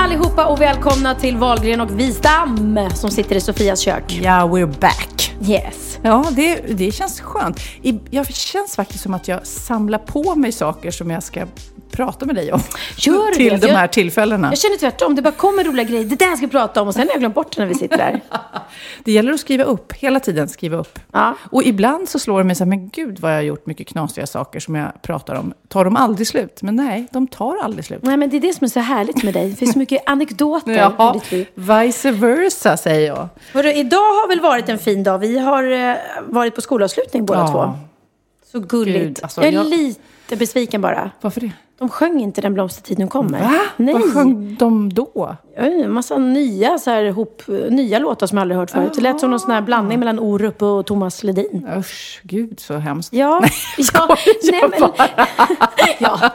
Allihopa och välkomna till Valgren och Wistam som sitter i Sofias kök. Ja, we're back. Yes. Ja, det, det känns skönt. I, jag känns faktiskt som att jag samlar på mig saker som jag ska prata med dig om. Gör till det? de Jag- här tillfällena. Jag känner tvärtom, det bara kommer roliga grejer. Det där ska jag prata om och sen har jag glömt bort det när vi sitter där. Det gäller att skriva upp, hela tiden skriva upp. Ja. Och ibland så slår det mig så här, men gud vad jag har gjort mycket knasiga saker som jag pratar om. Tar de aldrig slut? Men nej, de tar aldrig slut. Nej men det är det som är så härligt med dig. Det finns så mycket anekdoter i Jaha, ditt liv. vice versa säger jag. Hörru, idag har väl varit en fin dag. Vi har eh, varit på skolavslutning båda Ja. två. Så gulligt. Gud, alltså, jag är jag- lite besviken bara. Varför det? De sjöng inte Den blomstertid nu kommer. Va? Nej. Vad sjöng de då? En massa nya, så här, hop, nya låtar som jag aldrig hört förut. Det lät som någon sån här blandning mellan Orup och Thomas Ledin. Usch, gud så hemskt. Ja, ja. skojar nej, men, ja.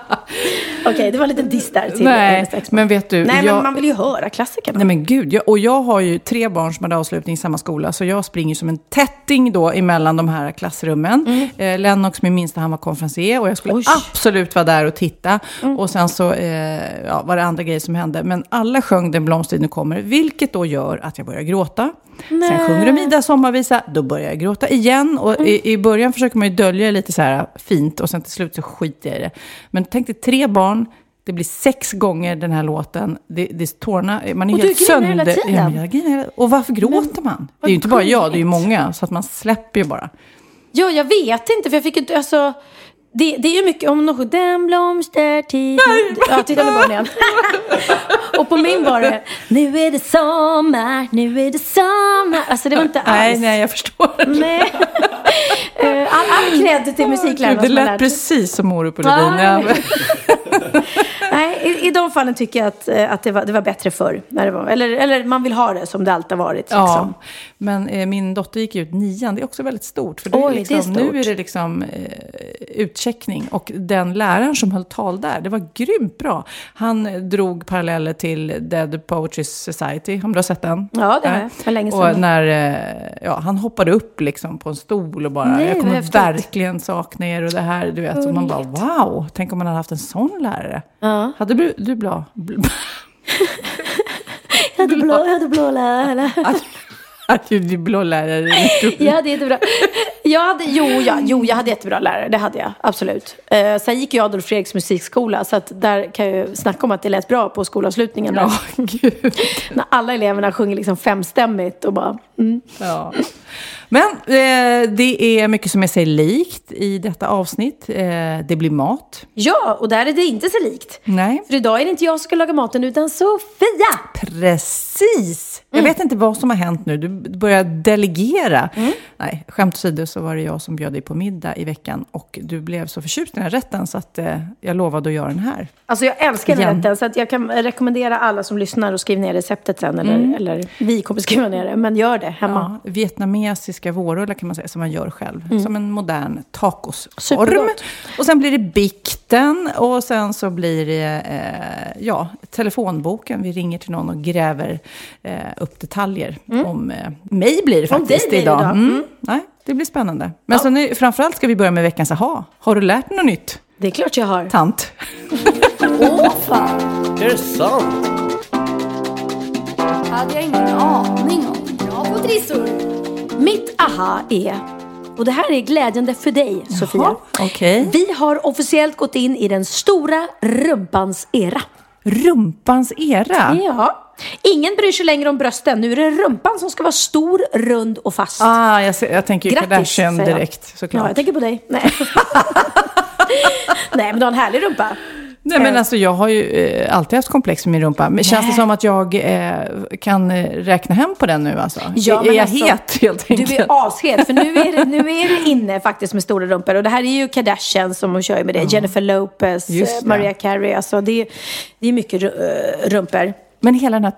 Okej, det var en liten diss där till Nej, men vet du, Nej, jag- men man vill ju höra klassikerna. Nej men gud, jag, och jag har ju tre barn som hade avslutning i samma skola, så jag springer som en tätting då emellan de här klassrummen. Eh, Lennox, min minsta, han var konferencier och jag skulle Oj. absolut vara där och titta. Och sen så eh, ja, var det andra grejer som hände. Men alla sjöng Den blomstertid nu kommer, vilket då gör att jag börjar gråta. Sen sjunger de Ida sommarvisa, då börjar jag gråta igen. Och i, i början försöker man ju dölja det lite så här fint och sen till slut så skiter jag i det. Men tänk dig tre barn, det blir sex gånger den här låten. Det, det, tårna, man är Och helt grinar hela sönder. tiden? Ja, och varför gråter man? Det är ju inte bara jag, det är ju många. Så att man släpper ju bara. Ja, jag vet inte, för jag fick inte, alltså... Det, det är mycket om något, den blomstertid. Ja, titta nu barn igen. och på min var det, nu är det sommar, nu är det sommar. Alltså det var inte alls. Nej, nej, jag förstår. Nej. Eh, all, all cred till musiklärarna det lät precis som Orup och Ja. Ja, men- Nej, i, i de fallen tycker jag att, eh, att det, var, det var bättre förr. När det var, eller, eller man vill ha det som det alltid har varit. Ja, Liksom. men eh, min dotter gick ut nian. Det är också väldigt stort. För det Oj, är liksom, är stort. Nu är det liksom eh, utcheckning. Och den läraren som höll tal där, det var grymt bra. Han drog paralleller till Dead Poetry Society, om du har sett den? Ja, det har jag. För länge sedan. Och när eh, ja, han hoppade upp liksom på en stol och bara, Nej, jag kommer verkligen sakna er och det här, du vet. Och man bara, wow, tänk om man hade haft en sån lärare. Hade du, du bla, bl- Jag hade blå, jag hade blå lärare. hade du blå lärare? Jag hade jättebra. Jag hade, jo, ja, jo, jag hade jättebra lärare. Det hade jag, absolut. Eh, sen gick jag Adolf Fredriks musikskola. Så att där kan jag ju snacka om att det lät bra på skolavslutningen. Ja, gud. När alla eleverna sjunger liksom femstämmigt och bara... Mm. Ja. Men eh, det är mycket som är sig likt i detta avsnitt. Eh, det blir mat. Ja, och där är det inte så likt. Nej. För idag är det inte jag som ska laga maten utan Sofia. Precis! Jag vet inte vad som har hänt nu. Du börjar delegera. Nej, skämt åsido så var det jag som bjöd dig på middag i veckan. Och du blev så förtjust i den här rätten så att eh, jag lovade att göra den här. Alltså jag älskar den rätten så att jag kan rekommendera alla som lyssnar och skriver ner receptet sen. Eller, eller vi kommer skriva ner det, men gör det hemma. Ja, vietnamesiska vårrullar kan man säga, som man gör själv. Som en modern tacosform. Och sen blir det bikten och sen så blir det eh, ja, telefonboken. Vi ringer till någon och gräver eh, upp detaljer. Om eh, mig blir det Mm. Om dig faktiskt blir det idag. idag. Mm. Nej, det blir spännande. Men så nu, framförallt ska vi börja med veckans aha. Har du lärt dig något nytt, Det är klart jag har. tant? Åh fan, Är det sant? hade jag ingen aning om. Bra på trissor. Mitt aha är, och det här är glädjande för dig Sofia. okej. Vi har officiellt gått in i den stora rumpans era. Rumpans era? Ja. Ingen bryr sig längre om brösten. Nu är det rumpan som ska vara stor, rund och fast. Ah, jag, ser, jag tänker ju Grattis, Kardashian direkt Ja, såklart. jag tänker på dig. Nej. Nej, men du har en härlig rumpa. Nej, men alltså jag har ju eh, alltid haft komplex med min rumpa. Men känns det som att jag eh, kan eh, räkna hem på den nu alltså? Ja, är men jag alltså, het helt enkelt? Du är ashet, för nu är, det, nu är det inne faktiskt med stora rumpor. Och det här är ju Kardashian som hon kör med det. Jennifer Lopez, eh, det. Mariah Carey. Alltså det, är, det är mycket eh, rumpor. Men hela den här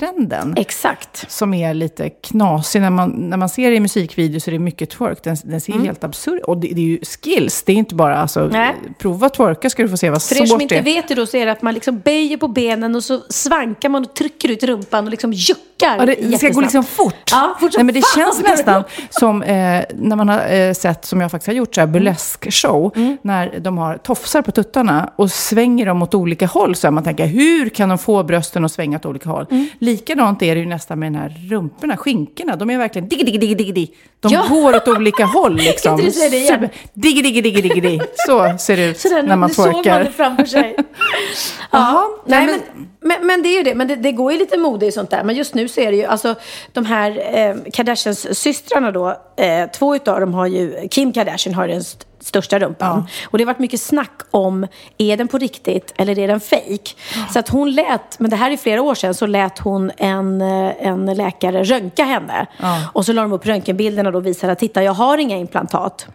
twerk-trenden. Exakt. som är lite knasig. När man, när man ser det i musikvideos så är det mycket twerk. Den, den ser helt absurd Och det, det är ju skills. Det är inte bara alltså, Mm. Nej. prova twerka ska du få se vad För er som svårt inte det är. vet det då så är det att man liksom böjer på benen och så svankar man och trycker ut rumpan och liksom juckar Ja, det, det ska gå liksom fort. Ja, fort Nej, men det fan. känns nästan som eh, när man har eh, sett, som jag faktiskt har gjort, så här burlesk show. Mm. När de har tofsar på tuttarna och svänger dem åt olika håll. Så här, man tänker, hur kan de få brösten att svänga åt olika håll? Mm. Likadant är det ju nästan med den här rumporna, skinkorna. De är verkligen digg, digg, digg, digg, digg. De Ja. går åt olika håll liksom. Kan inte du det igen? Digg, digg, digg, digg, digg. Så ser det ut Sådär, när man nu såg man det twerkar. framför sig. Nej, nej, men, men, men det är ju det. Men det, det går ju lite mode i sånt där. Men just nu så är det ju, alltså de här eh, Kardashians systrarna då, eh, två utav dem har ju, Kim Kardashian har den st- största rumpan. Och det har varit mycket snack om, är den på riktigt eller är den fake? Så att hon lät, men det här är flera år sedan, så lät hon en, eh, en läkare röntga henne. Och så la de upp röntgenbilderna och då visade att, titta jag har inga implantat.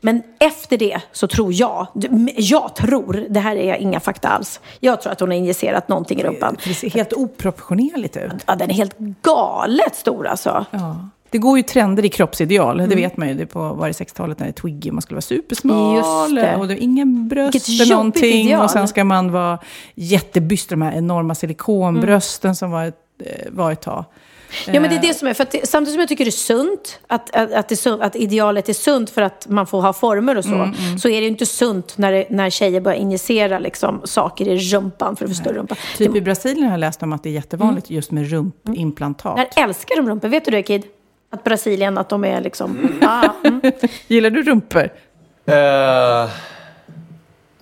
Men efter det så tror jag, jag tror, det här är inga fakta alls. Jag tror att hon har injicerat någonting i rumpan. Det ser helt oproportionerligt ut. Ja, den är helt galet stor alltså. Ja. Det går ju trender i kroppsideal, det vet man ju. Det på var det 60-talet när det Twiggy, man skulle vara supersmal. Just det. Och det är ingen bröst eller någonting. ideal. Och sen ska man vara jättebyst, de här enorma silikonbrösten som var ett, eh, var ett tag. Ja, men det är det som är, för att det, samtidigt som jag tycker det är sunt, att, att, att, det att idealet är sunt för att man får ha former och så, så är det ju inte sunt när, det, när tjejer börjar injicera liksom, saker i rumpan för att få större rumpa. Typ i Brasilien har jag läst om att det är jättevanligt just med rumpimplantat. Där älskar de rumpor. Vet du det, Kid? Att Brasilien, att de är liksom... Ah, mm. Gillar du rumpor? Eh,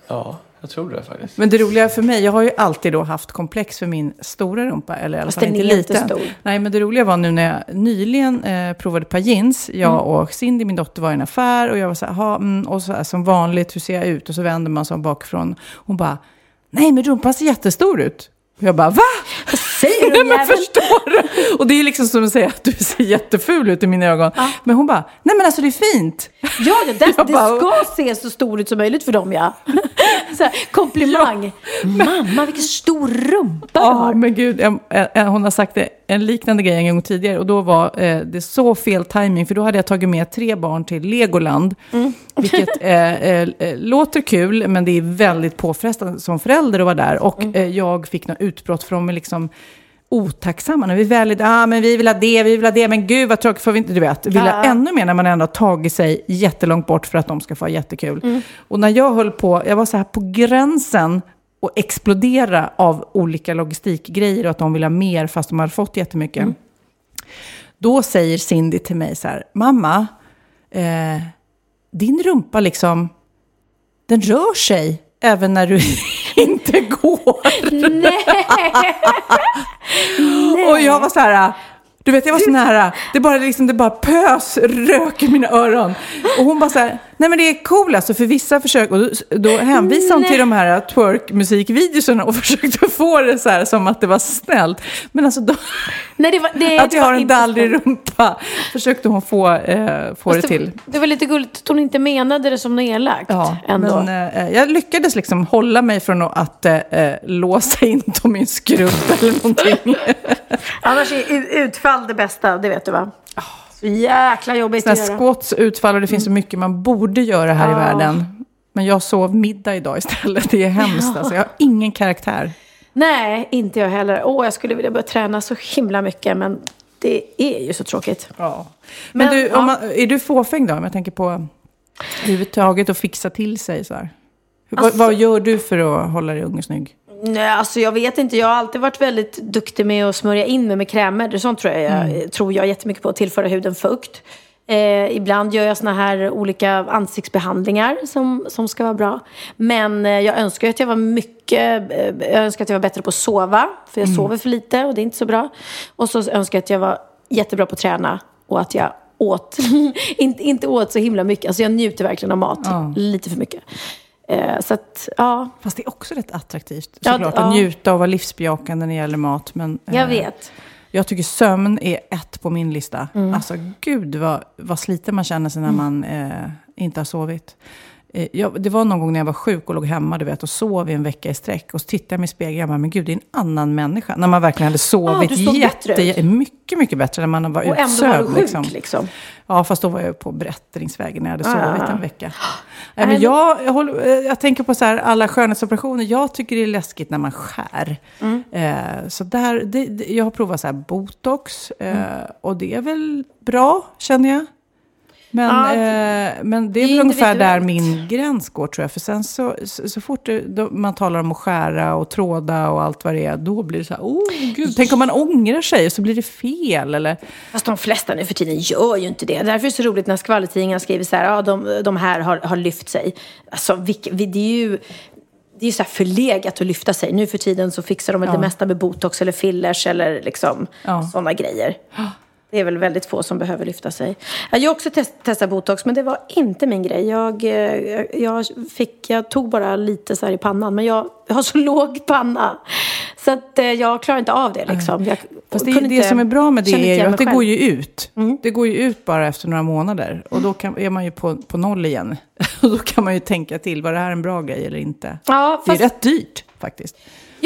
ja, jag tror det faktiskt. Men det roliga för mig, jag har ju alltid då haft komplex för min stora rumpa, eller i alla fall inte liten. jättestor. Nej, men det roliga var nu när jag nyligen eh, provade ett par jeans. Jag Mm. och Cindy, min dotter, var i en affär och jag var så här, "Ha, mm, och så här, som vanligt, hur ser jag ut? Och så vänder man sig bakifrån. Hon bara, nej men rumpan ser jättestor ut. Och jag bara, va? Säger Nej du men förstår du? Och det är liksom som att säga att du ser jätteful ut i mina ögon. Men hon bara, nej men alltså det är fint. Ja, ja det, Jag det bara- ska se så stor ut som möjligt för dem, ja. Så här, komplimang. Mamma, vilken stor rumpa du Ja, har. men gud, jag, jag, hon har sagt det, en liknande grej en gång tidigare och då var eh, det så fel timing för då hade jag tagit med tre barn till Legoland. Vilket eh, eh, eh, låter kul, men det är väldigt påfrestande som förälder att vara där. Och eh, jag fick något utbrott från mig liksom otacksamma. När vi väl, ah, men vi vill ha det, vi vill ha det, men gud vad tråkigt, får vi inte, du vet. Vill ha ännu mer när man ändå har tagit sig jättelångt bort för att de ska få ha jättekul. Och när jag höll på, jag var så här på gränsen och explodera av olika logistikgrejer och att de vill ha mer fast de har fått jättemycket. Då säger Cindy till mig så här, mamma, eh, din rumpa liksom, den rör sig även när du inte går. Och jag var så här, du vet jag var så nära, det bara, liksom, det bara pös rök i mina öron. Och hon bara så här, nej men det är coolt alltså för vissa försök, och då, hänvisade hon till de här twerk-musikvideorna och försökte få det så här som att det var snällt. Men alltså då, Nej, det var, det, att jag har en dallrig rumpa försökte hon få, eh, få det Fast till. Det var lite gulligt att hon inte menade det som något elakt. Ja, ändå. men eh, jag lyckades liksom hålla mig från att eh, eh, låsa in dem i en skrubb eller någonting. Annars är utfall det bästa, det vet du va? Så jäkla jobbigt Sådana att göra. squats, utfall och det finns så mycket man borde göra här i Ja. världen. Men jag sov middag idag istället. Det är hemskt alltså. Jag har ingen karaktär. Nej, inte jag heller. Åh, jag skulle vilja börja träna så himla mycket, men det är ju så tråkigt. Ja. Men, Men, du, ja. man, är du fåfäng då? Om jag tänker på överhuvudtaget att fixa till sig så här. Vad- Alltså- vad gör du för att hålla dig ung och snygg? Nej, alltså jag vet inte. Jag har alltid varit väldigt duktig med att smörja in mig med krämer. Sånt tror jag, jag tror jag jättemycket på. Att tillföra huden fukt. Eh, ibland gör jag såna här olika ansiktsbehandlingar som, som ska vara bra. Men eh, jag önskar att jag var mycket, eh, jag önskar att jag var bättre på att sova. För jag sover för lite och det är inte så bra. Och så önskar jag att jag var jättebra på att träna. Och att jag åt, inte, inte åt så himla mycket. Alltså jag njuter verkligen av mat. Lite för mycket. Eh, så att, ja. Fast det är också rätt attraktivt Ja, såklart. ja. Att njuta och vara livsbejakande när det gäller mat. Men, Jag eh, vet. Jag tycker sömn är ett på min lista. Mm. Alltså gud vad, vad sliten man känner sig när man eh, inte har sovit. Eh, jag, det var någon gång när jag var sjuk och låg hemma du vet, och sov i en vecka i sträck. Och så tittade jag mig i spegeln och bara, men gud det är en annan människa. När man verkligen hade sovit såg jätte, bättre ut. mycket, mycket bättre när man var Och ändå var du utsövd. sjuk liksom. liksom. Ja, fast då var jag på Brättringsvägen när jag hade sovit en vecka. Men men- jag, jag, håller, eh, jag tänker på så här, alla skönhetsoperationer. Jag tycker det är läskigt när man skär. Mm. Eh, så där, det, det, jag har provat så här botox. Eh, Mm. Och det är väl bra, känner jag. Men, Ja, eh, men det är det väl ungefär där min gräns går tror jag. För sen så, så, så fort det, då man talar om att skära och tråda och allt vad det är, då blir det så här, oh gud, tänk om man ångrar sig och så blir det fel. Eller, Fast de flesta nu för tiden gör ju inte det. Därför är det så roligt när skvallertidningar skriver så här, ja de, de här har, har lyft sig. Alltså vilka, vi- det är ju det är ju så här förlegat att lyfta sig. Nu för tiden så fixar de väl det mesta med botox eller fillers eller liksom Ja. sådana grejer. Det är väl väldigt få som behöver lyfta sig. Jag har också test, testat botox, men det var inte min grej. Jag, eh, jag, fick, jag tog bara lite så här i pannan, men jag, jag har så låg panna. Så att eh, jag klarar inte av det liksom. Jag Fast det, det som är bra med det är ju att det går ju ut. Det går ju ut bara efter några månader. Och då kan, är man ju på, på noll igen. Och då kan man ju tänka till, var det här en bra grej eller inte? Ja, Det är fast- rätt dyrt faktiskt.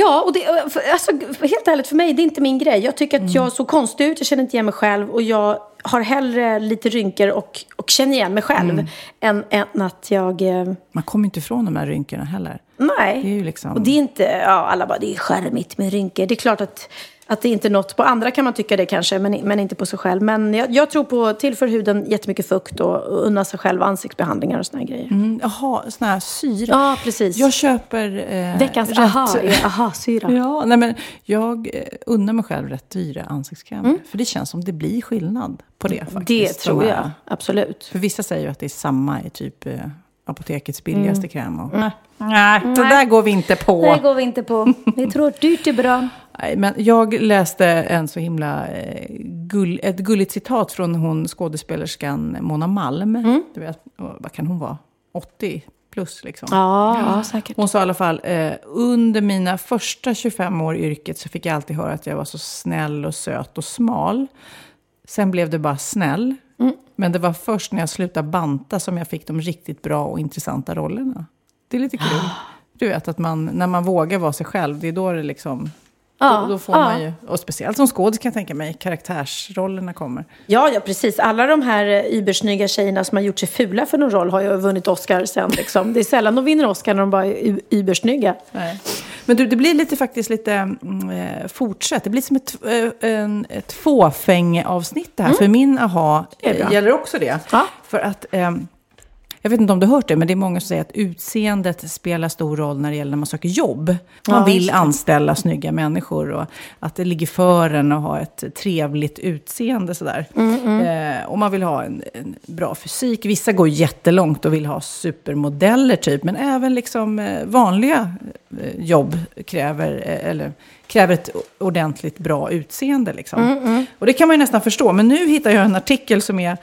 Ja, och det, för- alltså, helt ärligt för mig, det är inte min grej. Jag tycker att Mm. jag såg konstig ut, jag känner inte igen mig själv och jag har hellre lite rynkor och, och känner igen mig själv Mm. än, än att jag... eh, Man kommer inte ifrån de här rynkorna heller. Nej. Det är ju liksom- Och det är inte, ja, alla bara, det är charmigt med rynkor. Det är klart att, att det är inte något, på andra kan man tycka det kanske, men, men inte på sig själv. Men jag, jag tror på tillför huden jättemycket fukt och, unna sig själv ansiktsbehandlingar och såna grejer. Mm, Jaha, sån här syra. Ja, precis. Jag köper... Eh, Veckans rätt- aha är aha-syra. Ja, nej men jag eh, unnar mig själv rätt dyra ansiktskrämer. För det känns som det blir skillnad på det faktiskt. Mm. Det tror jag, absolut. För vissa säger ju att det är samma i typ eh, apotekets billigaste kräm. Och, nej, nej, det där går vi inte på. Mm. Det går vi inte på. Vi tror att dyrt är bra. Nej, men jag läste en så himla eh, gull, ett gulligt citat från hon skådespelerskan Mona Malm. Mm. Du vet, vad kan hon vara? 80 plus liksom. Ja, ja säkert. Hon sa i alla fall, eh, under mina första 25 år i yrket så fick jag alltid höra att jag var så snäll och söt och smal. Sen blev det bara snäll. Mm. Men det var först när jag slutade banta som jag fick de riktigt bra och intressanta rollerna. Det är lite kul. Du vet att man, när man vågar vara sig själv, det är då det liksom... Ja, då, då får ja. man ju, och speciellt som skådis kan jag tänka mig, karaktärsrollerna kommer. Ja, ja, precis. Alla de här eh, übersnygga tjejerna som har gjort sig fula för någon roll har ju vunnit Oscar sen. Liksom. Det är sällan de vinner Oscar när de bara är übersnygga. Nej. Men du, det blir lite faktiskt lite mm, eh, fortsätt. Det blir som ett, eh, ett fåfäng-avsnitt det här. För min aha eh, gäller också det. Ja. För att, ehm, jag vet inte om du har hört det, men det är många som säger att utseendet spelar stor roll när det gäller när man söker jobb. Man Ja, vill anställa snygga människor och att det ligger för en att ha ett trevligt utseende sådär. Eh, och man vill ha en, en bra fysik. Vissa går jättelångt och vill ha supermodeller typ, men även liksom eh, vanliga eh, jobb kräver, eh, eller, kräver ett ordentligt bra utseende. Liksom. Och det kan man ju nästan förstå, men nu hittar jag en artikel som är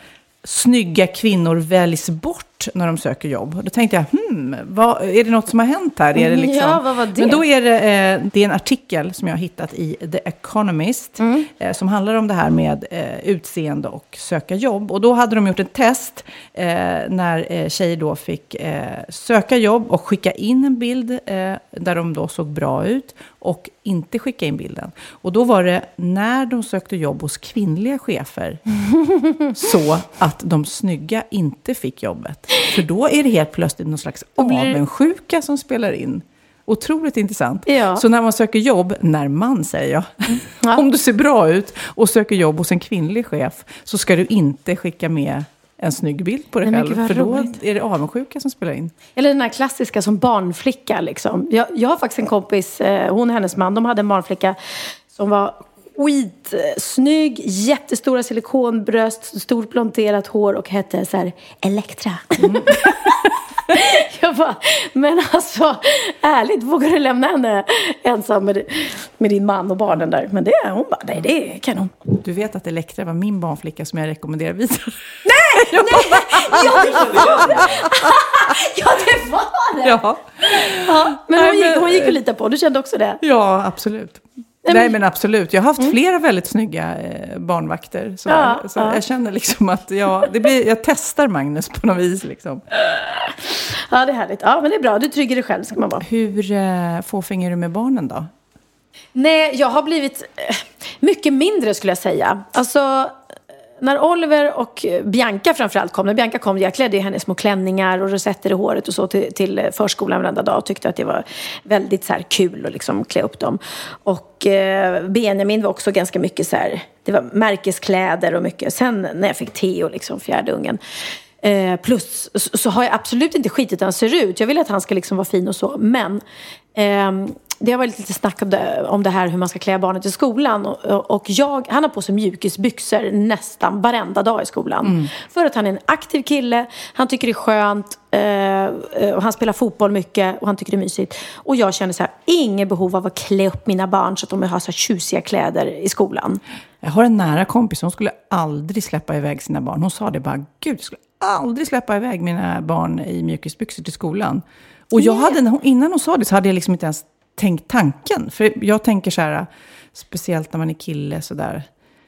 snygga kvinnor väljs bort när de söker jobb. Då tänkte jag, hmm, vad, är det något som har hänt här? Är det liksom... Ja, vad var det? Men då är det, eh, det är en artikel som jag har hittat i The Economist, Mm. eh, som handlar om det här med eh, utseende och söka jobb. Och då hade de gjort ett test eh, när eh, tjejer då fick eh, söka jobb och skicka in en bild eh, där de då såg bra ut och inte skicka in bilden. Och då var det när de sökte jobb hos kvinnliga chefer så att de snygga inte fick jobbet. För då är det helt plötsligt någon slags avundsjuka som spelar in. Otroligt intressant. Ja. Så när man söker jobb, när man säger jag, Ja. om du ser bra ut och söker jobb hos en kvinnlig chef så ska du inte skicka med en snygg bild på dig Nej, själv. För då roligt. är det avundsjuka som spelar in. Eller den här klassiska som barnflicka. Liksom. Jag, jag har faktiskt en kompis, eh, hon och hennes man, de hade en barnflicka som var skitsnygg, jättestora silikonbröst, stort blonderat hår och hette så här Elektra. jag bara, men alltså ärligt, vågar du lämna henne ensam med, med din man och barnen där? Men det, hon bara, nej det är kanon. Du vet att Elektra var min barnflicka som jag rekommenderar vidare. Ja, det var det! ja, det var det! Ja, Ja, men Nej, hon gick, hon gick ju lite på, du kände också det? ja absolut. Men- Nej men absolut, jag har haft flera väldigt snygga eh, barnvakter. Så, Ja, så ja. jag känner liksom att jag, det blir, jag testar Magnus på något vis. Liksom. Ja, det är härligt. Ja, men det är bra. Du trygger dig själv ska man vara. Hur eh, fåfäng är du med barnen då? Nej, jag har blivit eh, mycket mindre skulle jag säga. Alltså, när Oliver och Bianca framförallt kom, när Bianca kom, jag klädde ju henne i små klänningar och rosetter i håret och så till, till eh, förskolan varenda dag och tyckte att det var väldigt så här, kul att liksom klä upp dem. Och eh, Benjamin var också ganska mycket så här, det var märkeskläder och mycket. Sen när jag fick Theo, liksom fjärde ungen, Eh, plus så, så har jag absolut inte skitit hur han ser ut. Jag vill att han ska liksom vara fin och så. Men eh, det har varit lite snack om det, om det här hur man ska klä barnet i skolan. Och, jag, han har på sig mjukisbyxor nästan varenda dag i skolan. För att han är en aktiv kille. Han tycker det är skönt. Eh, eh, och han spelar fotboll mycket och han tycker det är mysigt. Och jag känner så här, inget behov av att klä upp mina barn så att de har så här tjusiga kläder i skolan. Jag har en nära kompis, hon skulle aldrig släppa iväg sina barn. Hon sa det bara, gud, jag skulle aldrig släppa iväg mina barn i mjukisbyxor till skolan. Och jag hade, innan hon sa det så hade jag liksom inte ens tänkt tanken. För jag tänker så här, speciellt när man är kille sådär,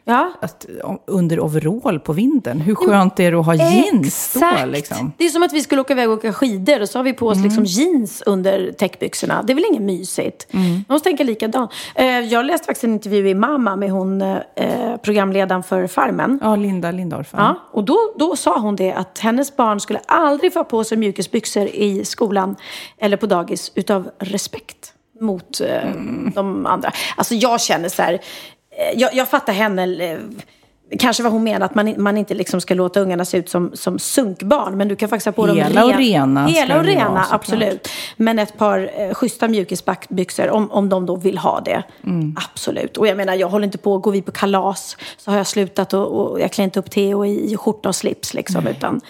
Ja. att under overall på vintern, hur skönt är det att ha jeans då liksom? Det är som att vi skulle åka iväg och åka skidor och så har vi på oss liksom jeans under täckbyxorna. Det är väl inget mysigt? Man måste tänka likadant. Eh, Jag läste faktiskt en intervju i Mamma med hon eh, programledaren för Farmen. Ja, Linda Lindorff. Ja, och då, då sa hon det att hennes barn skulle aldrig få på sig mjukisbyxor i skolan eller på dagis utav respekt mot eh, de andra. Alltså jag känner så här, eh, jag, jag fattar henne, eh, kanske vad hon menar, att man, man inte liksom ska låta ungarna se ut som, som sunkbarn. Men du kan faktiskt ha på Hela dem och rena Hela och rena, vara, absolut. Men ett par eh, schyssta mjukisbyxor, om, om de då vill ha det. Mm. Absolut. Och jag menar, jag håller inte på, går vi på kalas så har jag slutat och, och jag klär inte upp Theo i, skjorta och slips liksom. Utan du,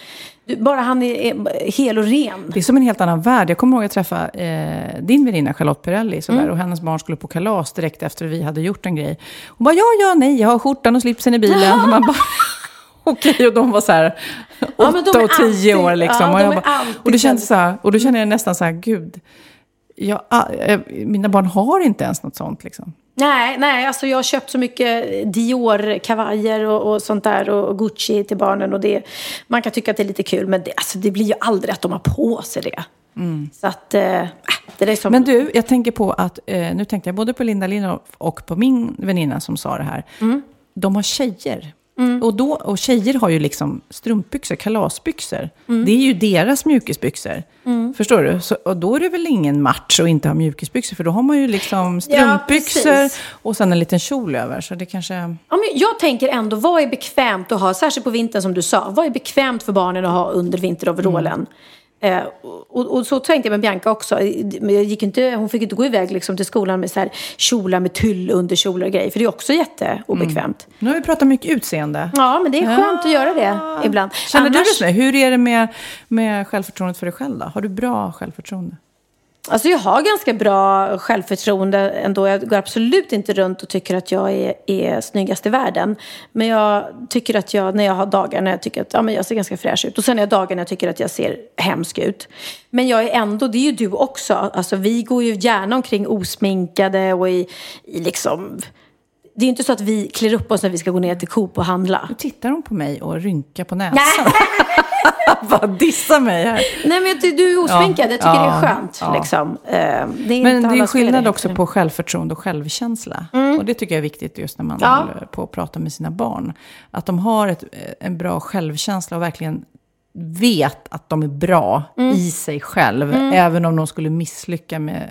bara han är, hel och ren. Det är som en helt annan värld. Jag kommer ihåg att träffa eh, din väninna Charlotte Perrelli. Sådär, Mm. Och hennes barn skulle på kalas direkt efter vi hade gjort en grej. Hon bara, ja, ja, nej, jag har skjortan och slipsen i bilen. Och man bara, okej, och de var så här Ja, åtta är och tio alltid- år liksom. ja, och, bara, och, det kändes så här, och då känner jag nästan så här, gud, jag, ah, eh, mina barn har inte ens något sånt liksom. Nej, nej, alltså jag har köpt så mycket Dior-kavajer och, och sånt där och Gucci till barnen. Och det, man kan tycka att det är lite kul, men det, alltså, det blir ju aldrig att de har på sig det. Så att, eh, äh, det är som... Men du, jag tänker på att, eh, nu tänkte jag både på Linda Lindorff och på min väninna som sa det här. Mm. De har tjejer. Och, då, och tjejer har ju liksom strumpbyxor, kalasbyxor. Mm. Det är ju deras mjukisbyxor. Förstår du? Så, och då är det väl ingen match att inte ha mjukisbyxor. För då har man ju liksom strumpbyxor precis. och sen en liten kjol över. Så det kanske... Ja, men jag tänker ändå, vad är bekvämt att ha, särskilt på vintern som du sa, vad är bekvämt för barnen att ha under vinteroverallen? Eh, och, och så tänkte jag med Bianca också. Jag gick inte, hon fick inte gå iväg liksom till skolan med så här kjolar med tyll under kjolar och grejer. För det är också jätteobekvämt. Nu har vi pratat mycket utseende. Ja, men det är skönt att göra det ibland. Känner du Annars- det så? Hur är det med, med självförtroendet för dig själv då? Har du bra självförtroende? Alltså jag har ganska bra självförtroende ändå. Jag går absolut inte runt och tycker att jag är, är snyggast i världen. Men jag tycker att jag, när jag har dagar när jag tycker att ja, men jag ser ganska fräsch ut. Och sen har jag dagar när jag tycker att jag ser hemsk ut. Men jag är ändå, det är ju du också. Alltså vi går ju gärna omkring osminkade och i, i liksom... Det är ju inte så att vi klär upp oss när vi ska gå ner till Coop och handla. Nu tittar hon på mig och rynkar på näsan. Bara dissa mig här. Nej men ty- du är osminkad, jag tycker Ja, det är skönt. ja. Liksom. Eh, Det är Men det är skillnad också på självförtroende och självkänsla. Och det tycker jag är viktigt just när man Ja. håller på att prata med sina barn. Att de har ett, en bra självkänsla och verkligen vet att de är bra Mm. i sig själv. Även om de skulle misslycka med,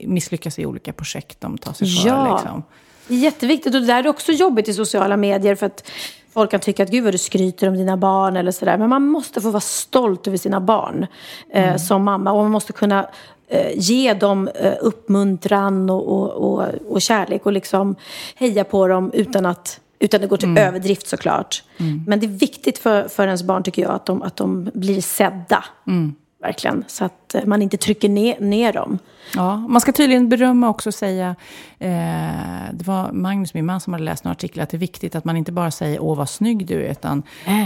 misslyckas i olika projekt de tar sig för. Ja. Liksom. Det är jätteviktigt och det där är också jobbigt i sociala medier för att folk kan tycka att gud vad du skryter om dina barn eller sådär. Men man måste få vara stolt över sina barn eh, som mamma. Och man måste kunna eh, ge dem eh, uppmuntran och, och, och, och kärlek och liksom heja på dem utan att utan det går till överdrift såklart. Men det är viktigt för, för ens barn tycker jag att de, att de blir sedda. Verkligen. Så att eh, man inte trycker ner, ner dem. Ja, man ska tydligen berömma också och säga, eh, det var Magnus, min man, som hade läst en artikel, att det är viktigt att man inte bara säger åh vad snygg du är, utan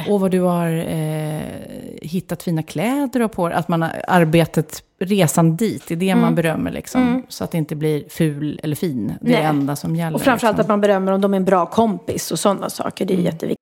åh vad du har eh, hittat fina kläder har på. Att man har arbetet, resan dit, det är det man berömmer liksom. Så att det inte blir ful eller fin, det är Nej. det enda som gäller. Och framförallt liksom. att man berömmer om de är en bra kompis och sådana saker. Det är jätteviktigt.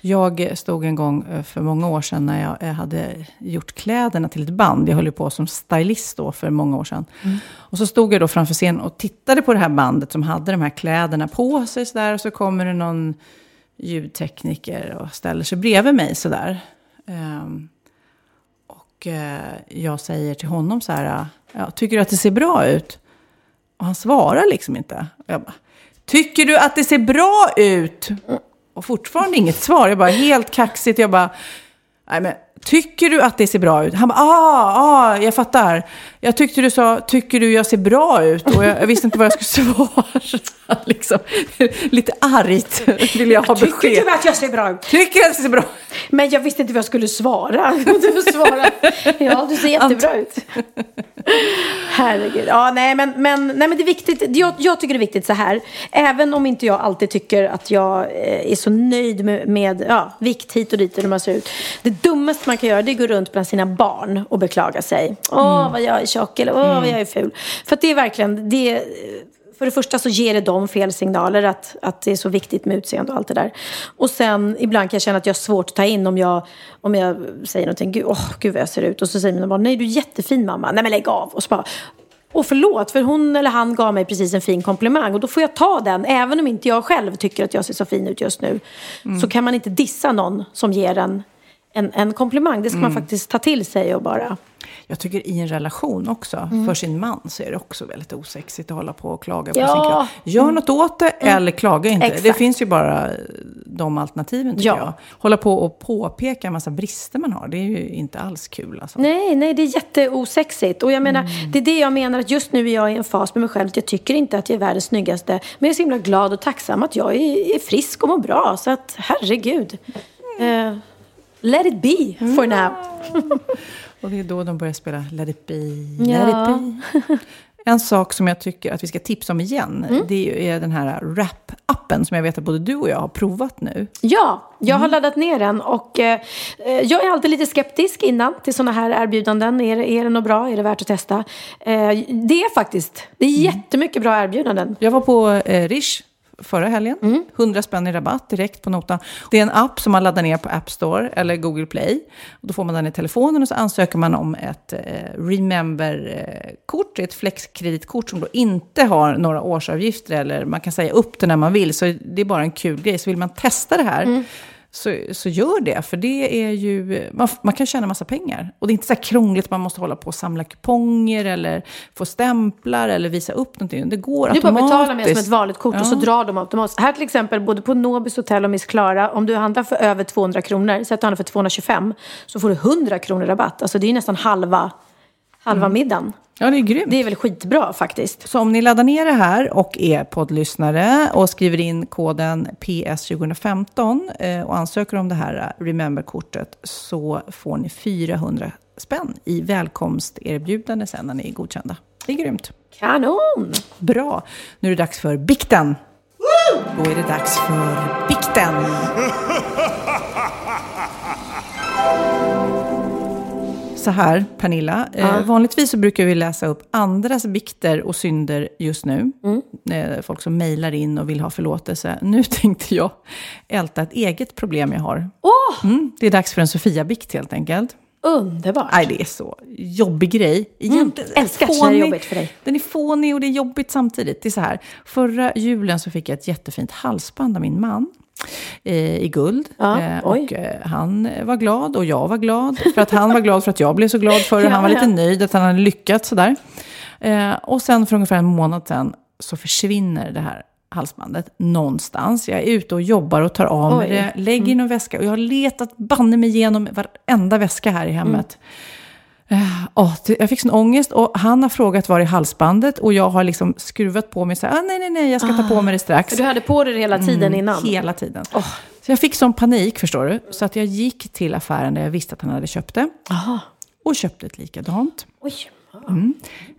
Jag stod en gång eh, för många år sedan när jag eh, hade gjort kläderna till ett band. Jag höll på som stylist då för många år sedan. Mm. Och så stod jag då framför scenen och tittade på det här bandet som hade de här kläderna på sig sådär. Och så kommer det någon ljudtekniker och ställer sig bredvid mig sådär. Um, och uh, jag säger till honom så här, tycker du att det ser bra ut? Och han svarar liksom inte. Jag bara, tycker du att det ser bra ut? Och fortfarande inget svar. Jag bara helt kaxigt. Jag bara, nej men tycker du att det ser bra ut? Han bara, ah, ah, jag fattar. Jag tyckte du sa, tycker du jag ser bra ut? Och jag, jag visste inte vad jag skulle svara. liksom, lite argt vill jag ha besked. Tycker du att jag ser bra ut? Tycker du att det ser bra ut? Men jag visste inte vad jag skulle svara. Du svara, ja du ser jättebra ut. Herregud. Ja, nej, men, men, nej, men det är viktigt. Jag, jag tycker det är viktigt så här. Även om inte jag alltid tycker att jag eh, är så nöjd med, med ja, vikt hit och dit och hur man ser ut. Det dummaste man kan göra det är att gå runt bland sina barn och beklaga sig. Åh, mm. vad jag är tjock eller åh, mm. vad jag är ful. För att det är verkligen, det, för det första så ger det dem fel signaler att, att det är så viktigt med utseende och allt det där. Och sen ibland kan jag känna att jag har svårt att ta in om jag, om jag säger någonting, gud, oh, gud vad jag ser ut. Och så säger mina barn, nej du är jättefin mamma, nej men lägg av. Och så bara, och förlåt, för hon eller han gav mig precis en fin komplimang. Och då får jag ta den, även om inte jag själv tycker att jag ser så fin ut just nu. Mm. Så kan man inte dissa någon som ger en en, en komplimang. Det ska mm. man faktiskt ta till sig och bara... Jag tycker i en relation också, mm. för sin man, så är det också väldigt osexigt att hålla på och klaga på ja. sin kropp. Gör mm. något åt det mm. eller klaga inte. Exakt. Det finns ju bara de alternativen tycker ja. jag. Hålla på och påpeka en massa brister man har, det är ju inte alls kul. Alltså. Nej, nej, det är jätteosexigt. Och jag menar, mm. det är det jag menar, att just nu är jag i en fas med mig själv. Jag tycker inte att jag är världens snyggaste. Men jag är så himla glad och tacksam att jag är, är frisk och mår bra. Så att, herregud. Mm. Eh, Let it be for mm. now. och det är då de börjar spela Let it be, let it be. En sak som jag tycker att vi ska tipsa om igen, mm. det är den här rap-appen som jag vet att både du och jag har provat nu. Ja, jag har mm. laddat ner den och eh, jag är alltid lite skeptisk innan till sådana här erbjudanden. Är, är det något bra? Är det värt att testa? Eh, det är faktiskt. Det är mm. jättemycket bra erbjudanden. Jag var på eh, Rish förra helgen. Mm. 100 spänn i rabatt direkt på notan. Det är en app som man laddar ner på App Store eller Google Play. Då får man den i telefonen och så ansöker man om ett eh, Remember-kort, ett flexkreditkort som då inte har några årsavgifter eller man kan säga upp det när man vill. Så det är bara en kul grej. Så vill man testa det här mm så, så gör det. För det är ju, man, man kan tjäna massa pengar. Och det är inte så här krångligt, man måste hålla på och samla kuponger eller få stämplar eller visa upp någonting. Det går du automatiskt. Du bara betalar med som ett vanligt kort ja. och så drar de automatiskt. Här till exempel, både på Nobis hotell och Miss Klara, om du handlar för över 200 kronor, så att du handlar för 225, så får du 100 kronor rabatt. Alltså det är nästan halva, halva mm. middagen. Ja, det är grymt. Det är väl skitbra faktiskt. Så om ni laddar ner det här och är poddlyssnare och skriver in koden PS2015 eh, och ansöker om det här Remember-kortet så får ni 400 spänn i välkomsterbjudande sen när ni är godkända. Det är grymt. Kanon! Bra. Nu är det dags för bikten. Då är det dags för bikten. så här, Pernilla. Eh, ja. Vanligtvis så brukar vi läsa upp andras bikter och synder just nu. Mm. Eh, folk som mejlar in och vill ha förlåtelse. Nu tänkte jag älta ett eget problem jag har. Oh! Mm, det är dags för en Sofia-bikt helt enkelt. Underbart. Nej, det är så jobbig grej. Mm, älskar att det är jobbigt för dig. Den är fånig och det är jobbigt samtidigt. Det är så här, förra julen så fick jag ett jättefint halsband av min man i guld. Ja, eh, och eh, han var glad och jag var glad. För att han var glad för att jag blev så glad för det. Han var lite nöjd att han hade lyckats sådär. Eh, och sen för ungefär en månad sedan så försvinner det här halsbandet någonstans. Jag är ute och jobbar och tar av mig det, lägger i någon väska. Och jag har letat banne mig igenom varenda väska här i hemmet. Eh, det- jag fick sån ångest och han har frågat var är halsbandet och jag har liksom skruvat på mig så här, ah, nej, nej, nej, jag ska ta på mig det strax. Du hade på dig det hela tiden innan. Mm, Hela tiden. Så jag fick sån panik, förstår du. Så att jag gick till affären där jag visste att han hade köpt det. Aha. Och köpte ett likadant. Oj.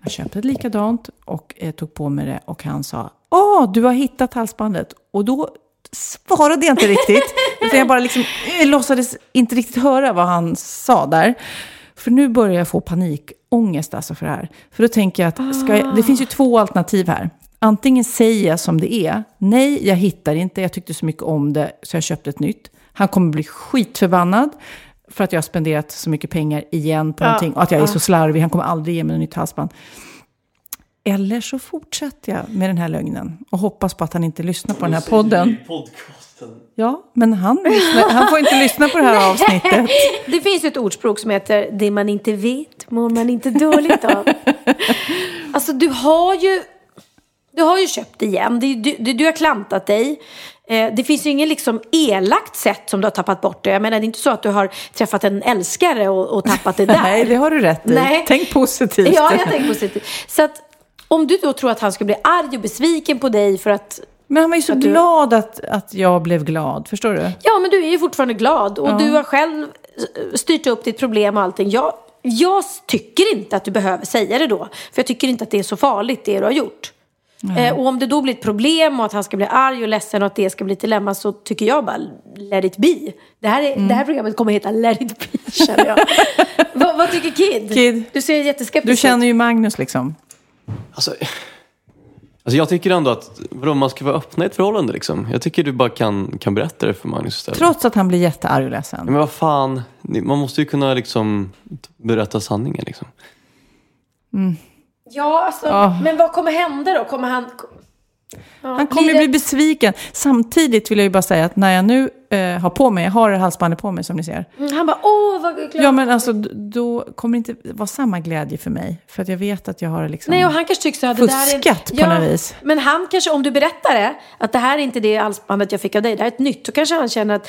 Jag köpte ett likadant och eh, tog på mig det och han sa Åh, du har hittat halsbandet. Och då svarade jag inte riktigt. utan jag bara liksom eh, låtsades inte riktigt höra vad han sa där. För nu börjar jag få panikångest alltså för det här. För då tänker jag att ska jag, det finns ju två alternativ här. Antingen säger jag som det är. Nej, jag hittar inte. Jag tyckte så mycket om det så jag köpte ett nytt. Han kommer bli skitförbannad för att jag har spenderat så mycket pengar igen på någonting. Och att jag är så slarvig. Han kommer aldrig ge mig ett nytt halsband. Eller så fortsätter jag med den här lögnen och hoppas på att han inte lyssnar på den här podden. Podcasten. Ja, men han, lyssnar, han får inte lyssna på det här avsnittet. Det finns ett ordspråk som heter det man inte vet mår man inte dåligt av. Alltså du har ju, du har ju köpt igen. Du, du, du har klantat dig. Eh, Det finns ju ingen liksom elakt sätt som du har tappat bort det. Jag menar det är inte så att du har träffat en älskare och, och tappat det där. Nej, det har du rätt i. Nej. Tänk positivt. Ja, jag tänker positivt. Så att om du då tror att han ska bli arg och besviken på dig för att Men han var ju så Att du- glad att, att jag blev glad. Förstår du? Ja, men du är ju fortfarande glad och du har själv eh, styrt upp ditt problem och allting. Jag, jag tycker inte att du behöver säga det då. För jag tycker inte att det är så farligt det du har gjort. Eh, och om det då blir ett problem och att han ska bli arg och ledsen och att det ska bli ett dilemma så tycker jag bara let it be. Det här, är, det här programmet kommer heta Let it be känner jag. vad, vad tycker Kid? Kid, Du ser jätteskeptisk Du känner ut. ju Magnus liksom. Alltså, alltså jag tycker ändå att vadå, man ska vara öppna i ett förhållande liksom. Jag tycker du bara kan, kan berätta det för Magnus istället. Trots att han blir jättearg och Ja, ledsen. Men vad fan, man måste ju kunna liksom berätta sanningen liksom. Ja, alltså, Ja. men vad kommer hända då? Kommer han... Ja, Han kommer ju bli besviken. Samtidigt vill jag ju bara säga att när jag nu eh, har på mig, jag har halsbandet på mig som ni ser. Mm, Han bara, åh vad glad. Ja men alltså då kommer det inte vara samma glädje för mig. För att jag vet att jag har liksom... Nej, och han kanske tycker så här, det där är... Fuskat på något vis. Men han kanske, om du berättar det, att det här är inte det halsbandet jag fick av dig, det här är ett nytt, då kanske han känner att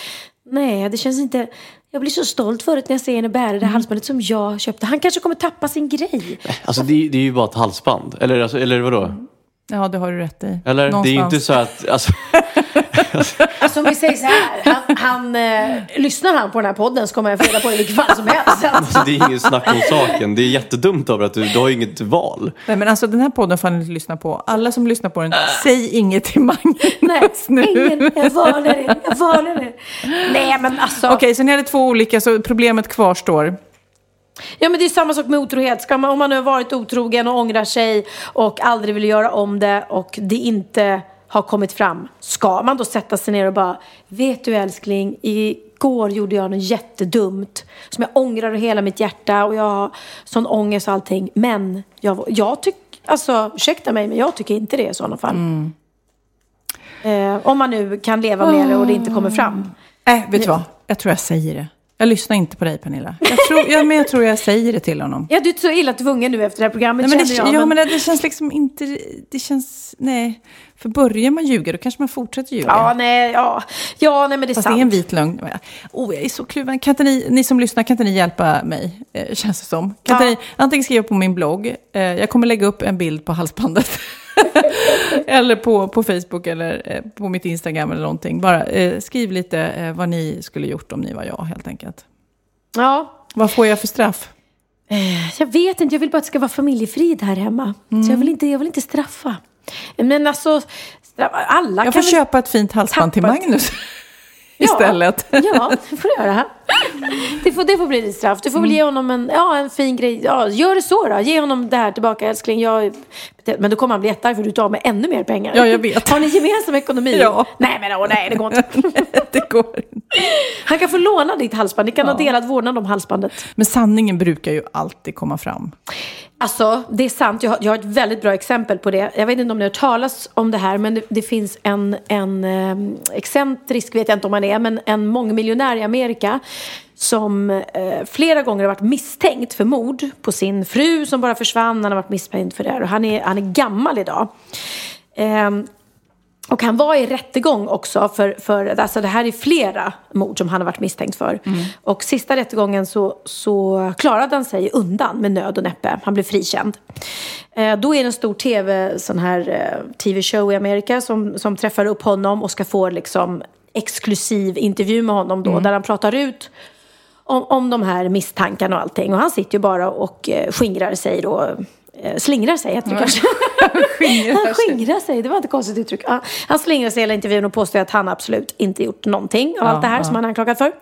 nej, det känns inte... Jag blir så stolt förut när jag ser henne bära Mm. det här halsbandet som jag köpte. Han kanske kommer tappa sin grej. Alltså det, det är ju bara ett halsband. Eller, alltså, eller vadå? Ja, det har du rätt i. Eller det är ju Någonstans. inte så att... Alltså, Alltså om vi säger så här, han, han, eh, lyssnar han på den här podden så kommer jag få reda på det i vilket fall som helst. alltså, det är ingen snack om saken. Det är jättedumt av dig att du, du har ju inget val. Nej, men alltså den här podden får ni inte lyssna på. Alla som lyssnar på den, säg inget till Magnus Nej, nu. ingen, jag varnar er, jag varnar er. Nej men alltså. Okej, så ni hade två olika, så problemet kvarstår. Ja men det är samma sak med otrohet. Ska man, om man nu har varit otrogen och ångrar sig och aldrig vill göra om det och det inte har kommit fram. Ska man då sätta sig ner och bara, vet du älskling, igår gjorde jag något jättedumt som jag ångrar i hela mitt hjärta och jag har sån ångest och allting. Men jag, jag tycker, alltså ursäkta mig, men jag tycker inte det i sådana fall. Eh, om man nu kan leva med det och det inte kommer fram. Nej, äh, vet du vad? Jag tror jag säger det. Jag lyssnar inte på dig, Pernilla. Jag tror, ja, men jag tror jag säger det till honom. Ja, du är inte så illa tvungen nu efter det här programmet Nej, men det, känner jag. ja, men det, det känns liksom inte... Det känns... Nej. För börjar man ljuga, då kanske man fortsätter ljuga. Ja, nej, ja. ja nej, men det är Fast sant. det är en vit lögn. Oh, jag är så kluven. Kan inte ni, ni som lyssnar, kan inte ni hjälpa mig? Eh, känns det som. Kan inte Ja. ni antingen skriva på min blogg. Eh, jag kommer lägga upp en bild på halsbandet. eller på, på Facebook eller eh, på mitt Instagram eller någonting. Bara eh, skriv lite eh, vad ni skulle gjort om ni var jag helt enkelt. Ja, Vad får jag för straff? jag vet inte. Jag vill bara att det ska vara familjefrid här hemma. Mm. Så jag vill, inte, jag vill inte straffa. Men alltså, alla Jag kan får köpa ett fint halsband till. Magnus. Ja, Istället. Ja, det får du göra. Det får, det får bli ditt straff. Du får Mm. väl ge honom en, ja, en fin grej. Ja, gör det så då. Ge honom det här tillbaka älskling. Jag, men då kommer han bli jättearg för du tar med ännu mer pengar. Ja, jag vet. Har ni gemensam ekonomi? Ja. Nej, men åh, nej, det går inte. det går inte. Han kan få låna ditt halsband. Ni kan ha delad vårdnad om halsbandet. Men sanningen brukar ju alltid komma fram. Alltså, det är sant. Jag har, jag har ett väldigt bra exempel på det. Jag vet inte om ni har hört talas om det här, men det, det finns en, en eh, excentrisk, vet jag inte om han är, men en mångmiljonär i Amerika som eh, flera gånger har varit misstänkt för mord på sin fru som bara försvann. Han har varit misstänkt för det här och han är, han är gammal idag. Eh, och han var i rättegång också för, för alltså det här är flera mord som han har varit misstänkt för. Och sista rättegången så, så klarade han sig undan med nöd och näppe. Han blev frikänd. Eh, då är det en stor tv, sån här eh, tv-show i Amerika som, som träffar upp honom och ska få liksom exklusiv intervju med honom då. Där han pratar ut om, om de här misstankarna och allting. Och han sitter ju bara och eh, skingrar sig då. Eh, slingrar sig heter det kanske. han skingrar sig, det var inte konstigt uttryck. Ja, han slingrar sig hela intervjun och påstår att han absolut inte gjort någonting av allt det här som han är anklagad för.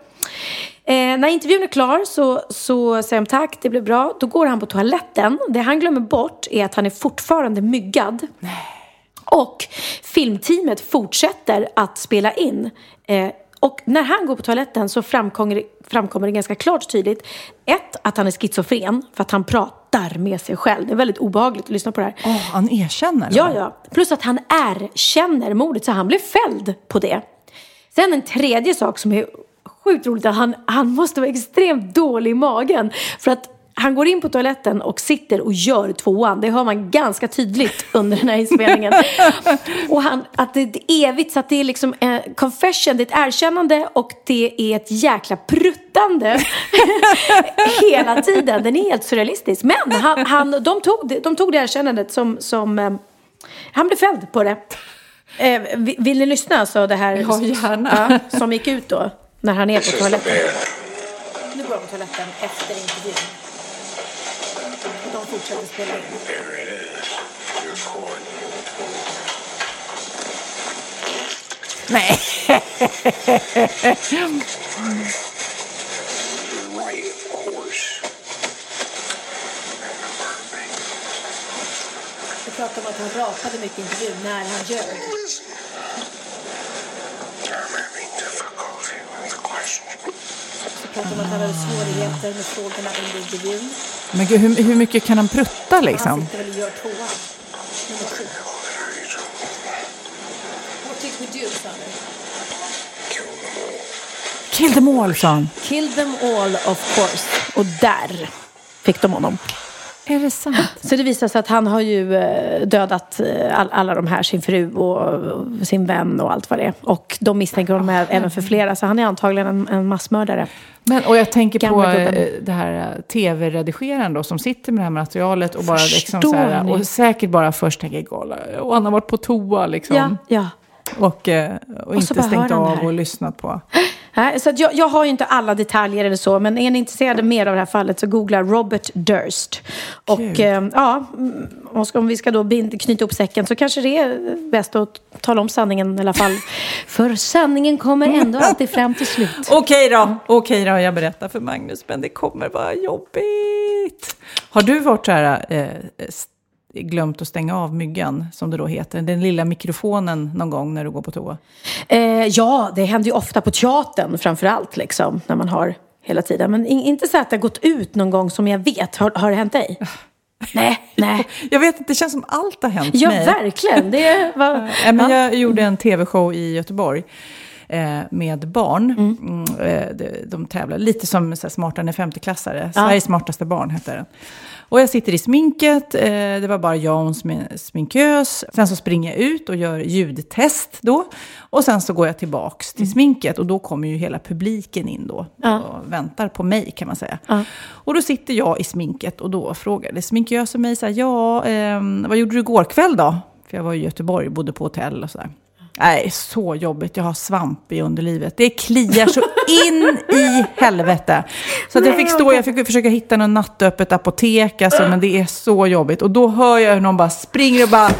Eh, när intervjun är klar så, så säger de tack, det blev bra. Då går han på toaletten. Det han glömmer bort är att han är fortfarande myggad. Och filmteamet fortsätter att spela in. Eh, och när han går på toaletten så framkommer, framkommer det ganska klart tydligt. Ett, att han är schizofren för att han pratar med sig själv. Det är väldigt obehagligt att lyssna på det här. Åh, han erkänner? Ja, ja. Plus att han erkänner mordet, så han blev fälld på det. Sen en tredje sak som är sjukt roligt, att han, han måste vara extremt dålig i magen. För att han går in på toaletten och sitter och gör tvåan. Det hör man ganska tydligt under den här inspelningen. och han, att det är evigt, så att det är liksom en confession, det är ett erkännande och det är ett jäkla pruttande hela tiden. Den är helt surrealistisk. Men han, han, de, tog, det- de tog det erkännandet som, som eh, han blev fälld på det. Eh, vi- vill ni lyssna? Så det här, Ja, gärna. Ja, som gick ut då, när han är på toaletten. Nu går han på toaletten efter intervjun. Fortsätter spela in. There it is. Your court. Nej. You're right, of course. Vi pratar om att han rapade mycket i intervjun när han ljög. Vi pratar om att han hade svårigheter med frågorna under intervjun. Men gud, hur, hur mycket kan han prutta Han liksom? sitter väl och gör tvåan. Nummer två. What did we do, sa han. Kill them all, sa han. Kill them all of course. Och där fick de honom. Är det sant? Så det visar sig att han har ju eh, dödat eh, all, alla de här, sin fru och sin vän och allt vad det är. Och de misstänker honom ä- även för flera, så han är antagligen en, en massmördare. Men, och jag tänker på Gamla gubben. eh, det här tv-redigeraren då som sitter med det här materialet och bara liksom så här, och säkert bara först tänker kolla och han har varit på toa liksom. Ja, ja. Och, och, Och inte stängt av och lyssnat på. Nej, så jag, jag har ju inte alla detaljer eller så, men är ni intresserade mer av det här fallet så googla Robert Durst. Och eh, ja, mm, om vi ska då knyta upp säcken så kanske det är bäst att tala om sanningen i alla fall. För sanningen kommer ändå alltid fram till slut. Okej då, okej då, jag berättar för Magnus, men det kommer vara jobbigt. Har du varit så här, eh, glömt att stänga av myggan, som det då heter, den lilla mikrofonen någon gång när du går på toa? Eh, ja, det händer ju ofta på teatern framför allt, liksom, när man har hela tiden. Men in, inte så att det har gått ut någon gång som jag vet. Har, har det hänt dig? nej, nej. Jag vet inte, det känns som allt har hänt Ja, mig. verkligen. Det var, Ja, men ja. jag gjorde en tv-show i Göteborg eh, med barn. Mm, eh, de, de tävlar lite som så här, Smartare än 50-klassare. Sveriges smartaste barn hette den. Och jag sitter i sminket, eh, det var bara jag och en smi- sminkös. Sen så springer jag ut och gör ljudtest då. Och sen så går jag tillbaks till sminket och då kommer ju hela publiken in då. Ja. Och väntar på mig kan man säga. Ja. Och då sitter jag i sminket och då frågade sminkösen mig så här, ja, ehm, vad gjorde du igår kväll då? För jag var i Göteborg, bodde på hotell och sådär. Nej, så jobbigt. Jag har svamp i underlivet. Det kliar så in i helvete. Så att jag fick stå, jag fick försöka hitta något nattöppet apotek, alltså, men det är så jobbigt. Och då hör jag hur någon bara springer och bara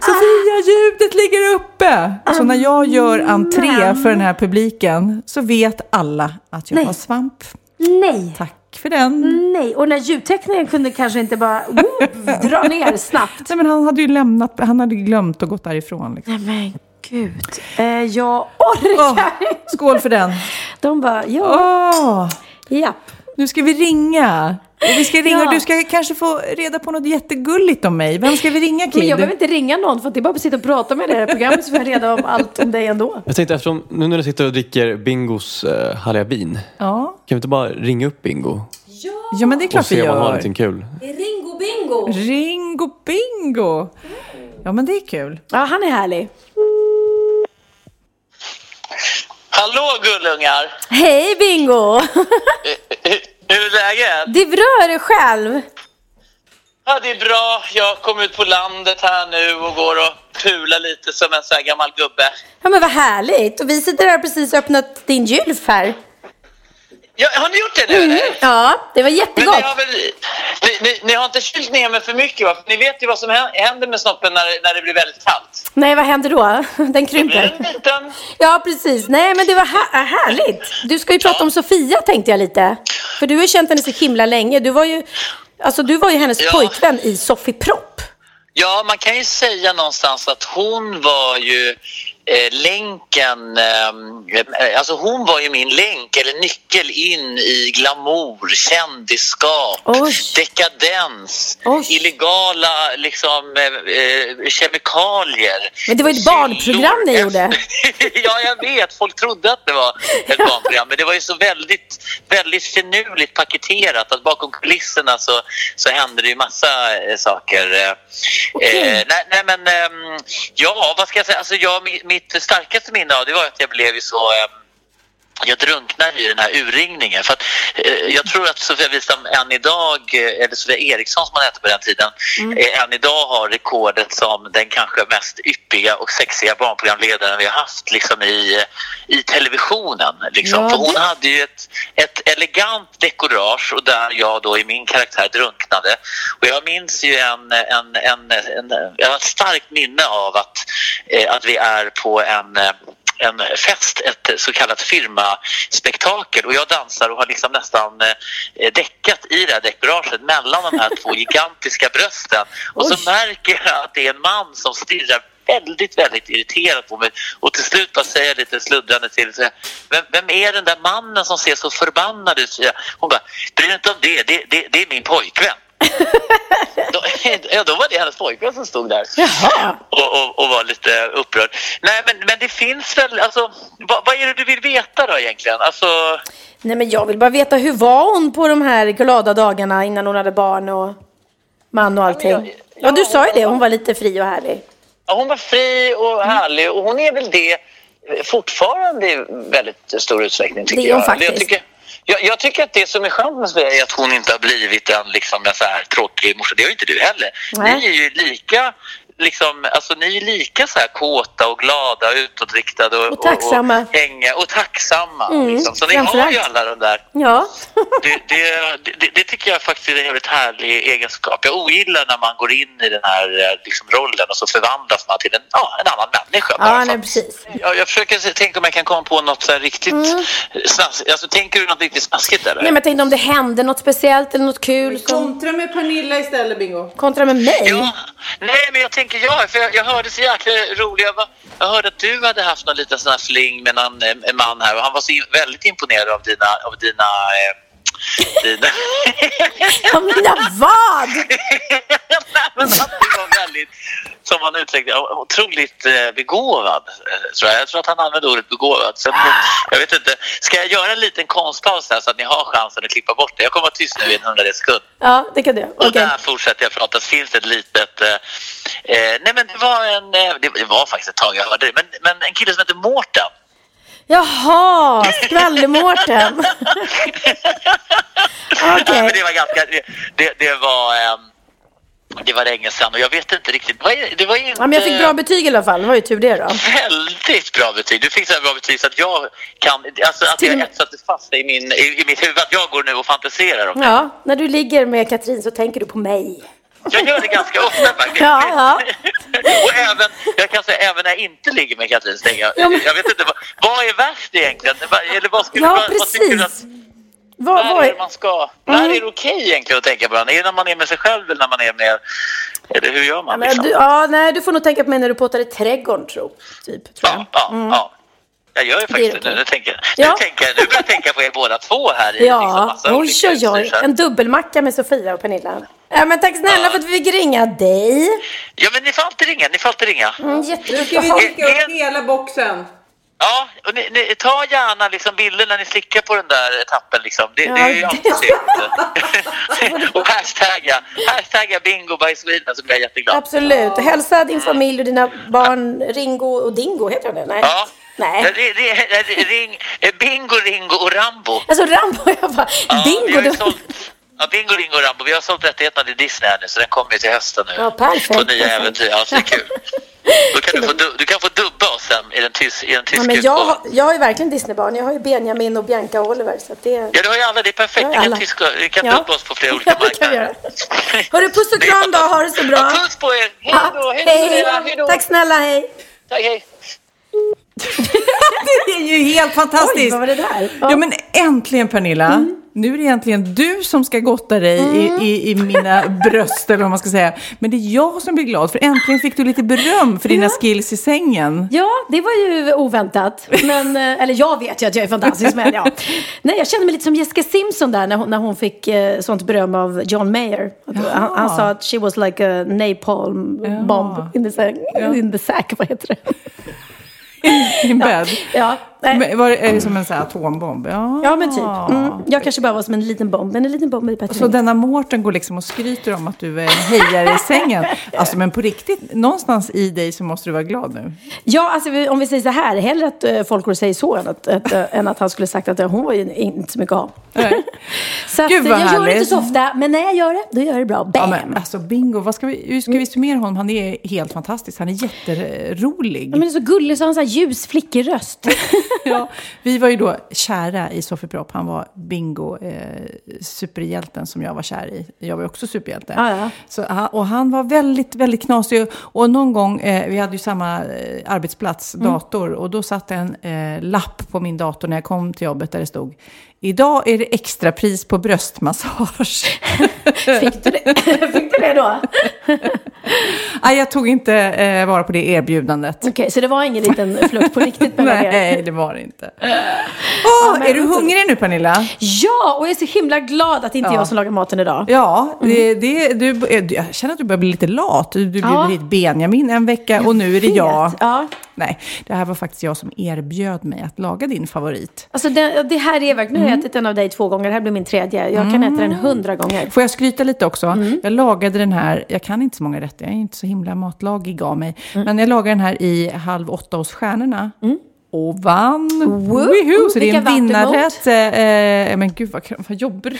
Sofia, ljudet ligger uppe! Så när jag gör entré för den här publiken så vet alla att jag Nej. har svamp. Nej. Tack för den. Nej, och när ljudteknikern kunde kanske inte bara whoop, dra ner snabbt. Nej, men han hade ju lämnat, han hade glömt och gått därifrån. Liksom. Nej men gud. Eh, jag orkar Åh, skål för den! De bara, ja, Åh, japp. nu ska vi ringa. Och vi ska ringa Ja. och du ska kanske få reda på något jättegulligt om mig. Vem ska vi ringa, Kid? Men jag behöver inte ringa någon för att det är bara att sitta och prata med det här programmet så får jag reda om allt om dig ändå. Jag tänkte eftersom, nu när du sitter och dricker Bingos uh, Hallabin, Ja. kan vi inte bara ringa upp Bingo ja, men det är och klart vi se om han har gör. någonting kul? Ringo bingo! Ringo bingo! Ja, men det är kul. Ja, han är härlig. Hallå gullungar! Hej Bingo! Hur, är läget? Det är bra, är det själv? Ja, det är bra. Jag kom ut på landet här nu och går och pular lite som en sån här gammal gubbe. Ja men vad härligt. Och vi sitter här precis och öppnat din gylf här. Ja, har ni gjort det nu Mm. Ja, det var jättegott. ni har, väl, ni, ni, ni har inte kylt ner mig för mycket va? För Ni vet ju vad som hä- händer med snoppen när, när det blir väldigt kallt. Nej, vad händer då? Den krymper. en liten... Ja, precis. Nej, men det var här- härligt. Du ska ju prata om Sofia, tänkte jag lite. För du har känt henne så himla länge. Du var ju, alltså, du var ju hennes Ja. pojkvän i Sofie Propp. Ja, man kan ju säga någonstans att hon var ju eh, länken, eh, alltså hon var ju min länk eller nyckel in i glamour, kändisskap, Oj. dekadens, Oj. illegala liksom, eh, eh, kemikalier. Men det var ju ett barnprogram ni gjorde. ja, jag vet. Folk trodde att det var ett barnprogram. Men det var ju så väldigt, väldigt finurligt paketerat att bakom kulisserna så, så hände det ju massa eh, saker. Eh, eh, nej, nej, men ehm, ja, vad ska jag säga? Alltså, jag, mi- mitt starkaste minne av det var att jag blev ju så... ehm, jag drunknade i den här urringningen. För att, eh, jag tror att Sofia Wistam än idag, eh, eller Sofia Eriksson som hon hette på den tiden, eh, än idag har rekordet som den kanske mest yppiga och sexiga barnprogramledaren vi har haft liksom i, i televisionen. Liksom. Ja, För hon hade ju ett, ett elegant dekorage och där jag då i min karaktär drunknade. Och jag minns ju en, en, en, en, jag har ett starkt minne av att, eh, att vi är på en eh, en fest, ett så kallat firmaspektakel och jag dansar och har liksom nästan eh, däckat i det här dekoraget mellan de här två gigantiska brösten och så Oj. märker jag att det är en man som stirrar väldigt, väldigt irriterat på mig och till slut bara säger jag lite sluddrande till vem, vem är den där mannen som ser så förbannad ut? Hon bara, bry dig inte om det, det, det, det är min pojkvän. Då, ja, då var det hennes pojkvän som stod där och, och, och var lite upprörd. Nej, men, men det finns väl... Alltså, vad, vad är det du vill veta då egentligen? Alltså, Nej, men jag vill bara veta, hur var hon på de här glada dagarna innan hon hade barn och man och allting? Ja, jag- Ja, du ja, sa ju det. Hon var lite fri och härlig. ja, hon var fri och härlig och hon är väl det fortfarande i väldigt stor utsträckning tycker Det är hon jag. faktiskt. Jag tycker, jag, jag tycker att det som är skönt med Sverige är att hon inte har blivit en, liksom, så här tråkig morsa. Det har ju inte du heller. Nej. Ni är ju lika liksom, alltså ni är lika så här kåta och glada och utåtriktade och, Och tacksamma. och, och, hänga, och tacksamma. Mm, liksom. Så ni har ju alla de där Ja. det, det, det, det tycker jag faktiskt är en jävligt härlig egenskap. Jag ogillar när man går in i den här eh, liksom, rollen och så förvandlas man till en, ja, en annan människa. ja, nej, precis. jag, jag försöker tänka om jag kan komma på något så här riktigt snaskigt. Alltså, tänker du något riktigt snaskigt eller? Nej, men jag tänkte om det hände något speciellt eller något kul som Kontra med Pernilla istället, Bingo. kontra med mig. Ja, nej men jag tänker tänker jag, för jag, jag hörde så jäkla roligt. Jag, jag hörde att du hade haft någon liten sån här fling med någon eh, en man här och han var så in- väldigt imponerad av dina, av dina, eh, dina... Ja, mina vad? Men du var väldigt, som han uttryckte otroligt eh, begåvad. eh, Tror jag. jag tror att han använde ordet begåvad. Sen, jag vet inte, ska jag göra en liten konstpaus här så att ni har chansen att klippa bort det? Jag kommer att vara tyst nu i en hundradels sekund. Ja, det kan du. Och Okej. där fortsätter jag prata. Så finns det ett litet... Eh, eh, nej men det var en... Det var faktiskt ett tag jag hörde det. Men, men en kille som heter Mårten. Jaha, skvaller-Mårten. Men det var ganska... Det, det, det var... ehm, det var länge sedan och jag vet inte riktigt. Det var, inte... Ja, men jag fick bra betyg i alla fall. Det var ju tur det då. Väldigt bra betyg. Du fick så här bra betyg så att jag kan... Alltså att jag det fast i, min, i, i mitt huvud. Att jag går nu och fantiserar om det. Ja, när du ligger med Katrin så tänker du på mig. Jag gör det ganska ofta faktiskt. Ja, ja. och även, jag kan säga även när jag inte ligger med Katrin så jag, Ja, men- jag vet inte, vad, vad är värst egentligen? Eller vad skulle, Ja, vad, vad tycker du att. Vad, när är man ska, när är det okej egentligen att tänka på varandra? Är det när man är med sig själv eller när man är med, eller hur gör Ja, man? men Liksom? du, ja, nej, du får nog tänka på mig när du påtar i trädgården, tro. Typ, tror jag. Ja, ja, ja. Jag gör ju faktiskt det, okej. nu. Nu, tänker, Ja. nu, tänker, nu börjar jag tänka på er båda två här. i liksom Ja, massa oj, oj, oj. En dubbelmacka med Sofia och Pernilla. Ja, men tack snälla Ja. för att vi fick ringa dig. Ja, men ni får alltid ringa, ni får alltid ringa. Mm, Nu ska vi dricka upp hela boxen. Ja, och ni, ni, ta gärna liksom bilder när ni slickar på den där etappen. Liksom. Det, Ja, det är ju det- alltid trevligt. och hashtagga, hashtagga bingo by Sweden så blir jag jätteglad. Absolut. Hälsa din familj och dina barn Ringo och Dingo, heter han det? Nej. Ja. Nej. Ring, eh, bingo, Ringo och Rambo. Alltså Rambo, jag bara, Ja, ju det- sålt, ja, bingo, Ringo och Rambo. Vi har sålt rättigheterna till Disney här nu så den kommer ju till hösten nu. Ja, perfekt, På nya äventyr. Ja, så är kul. Då kan du, få, du, du kan få dubba oss sen i den, tys, i den Ja, tyska men jag, har- jag har ju verkligen Disneybarn. Jag har ju Benjamin och Bianca och Oliver. Så det... Ja, du har ju alla. Det är perfekt. Ja, Vi kan, tyska, vi kan Ja. dubba oss på flera olika Ja, marknader. Hörru, puss och kram då. Ha det så bra. Ja, puss på er. Hej då. Ja, Hej då, hej. Gunilla. Hej då. Tack snälla, hej. Tack, hej. Det är ju helt fantastiskt! Oj, vad var det där? Ja, men äntligen Pernilla. Nu är det egentligen du som ska gotta dig i, i, i mina bröst, eller vad man ska säga. Men det är jag som blir glad, för äntligen fick du lite beröm för dina skills i sängen. Ja, det var ju oväntat. Men, eh, eller jag vet ju att jag är fantastisk, men ja. Nej, jag kände mig lite som Jessica Simpson där när hon, när hon fick eh, sånt beröm av John Mayer. Han, han sa att she was like a napalm bomb in the, sack, in the sack, vad heter det? I din bädd. Ja, nej. Var är det som en här atombomb? Ja. ja men typ. Mm. Jag kanske bara var som en liten bomb, men en liten bomb är bättre. Så denna Mårten går liksom och skryter om att du är en hejare i sängen. Alltså men på riktigt, någonstans i dig så måste du vara glad nu. Ja, alltså om vi säger så här, hellre att uh, folk går och säger så än att, att, eh, än att han skulle sagt att eh, hon var ju inte så mycket att ha. så att, Gud, eh, jag gör det inte härligt. så ofta, men när jag gör det, då gör jag det bra. Ja, Bam! men, alltså bingo, vad ska vi, hur ska vi summera honom? Han är helt fantastisk. Han är jätterolig. Ja, men det är så gullig så har han så här ljus, flickig röst. Ja, vi var ju då kära i Sofie Propp. Han var bingo, eh, superhjälten som jag var kär i. Jag var också superhjälte. Ja, ja. Så, och han var väldigt, väldigt knasig. Och någon gång, eh, vi hade ju samma eh, arbetsplats, Mm. dator. Och då satt en eh, lapp på min dator när jag kom till jobbet där det stod Idag är det extrapris på bröstmassage. Fick du det, Fick du det då? Nej, jag tog inte eh, vara på det erbjudandet. Okej, så det var ingen liten flört på riktigt mellan er? Nej, det var det inte. Åh, men- är du hungrig nu Pernilla? Ja, och jag är så himla glad att det inte är Ja. jag som lagar maten idag. Ja, det, det, du, jag känner att du börjar bli lite lat. Du, du Ja. bjöd hit Benjamin en vecka och nu är det jag. Ja. Nej, det här var faktiskt jag som erbjöd mig att laga din favorit. Alltså det, det här är verkligen, nu har jag Mm. ätit den av dig två gånger, det här blir min tredje. Jag kan äta den hundra gånger. Får jag skryta lite också? Mm. Jag lagade den här, jag kan inte så många rätter, jag är inte så himla matlagig av mig. Mm. Men jag lagade den här i Halv åtta hos Stjärnorna. Och vann! Woo! Woohoo! Så det är en vinnarrätt. Eh, eh, men gud vad, vad jobbar du?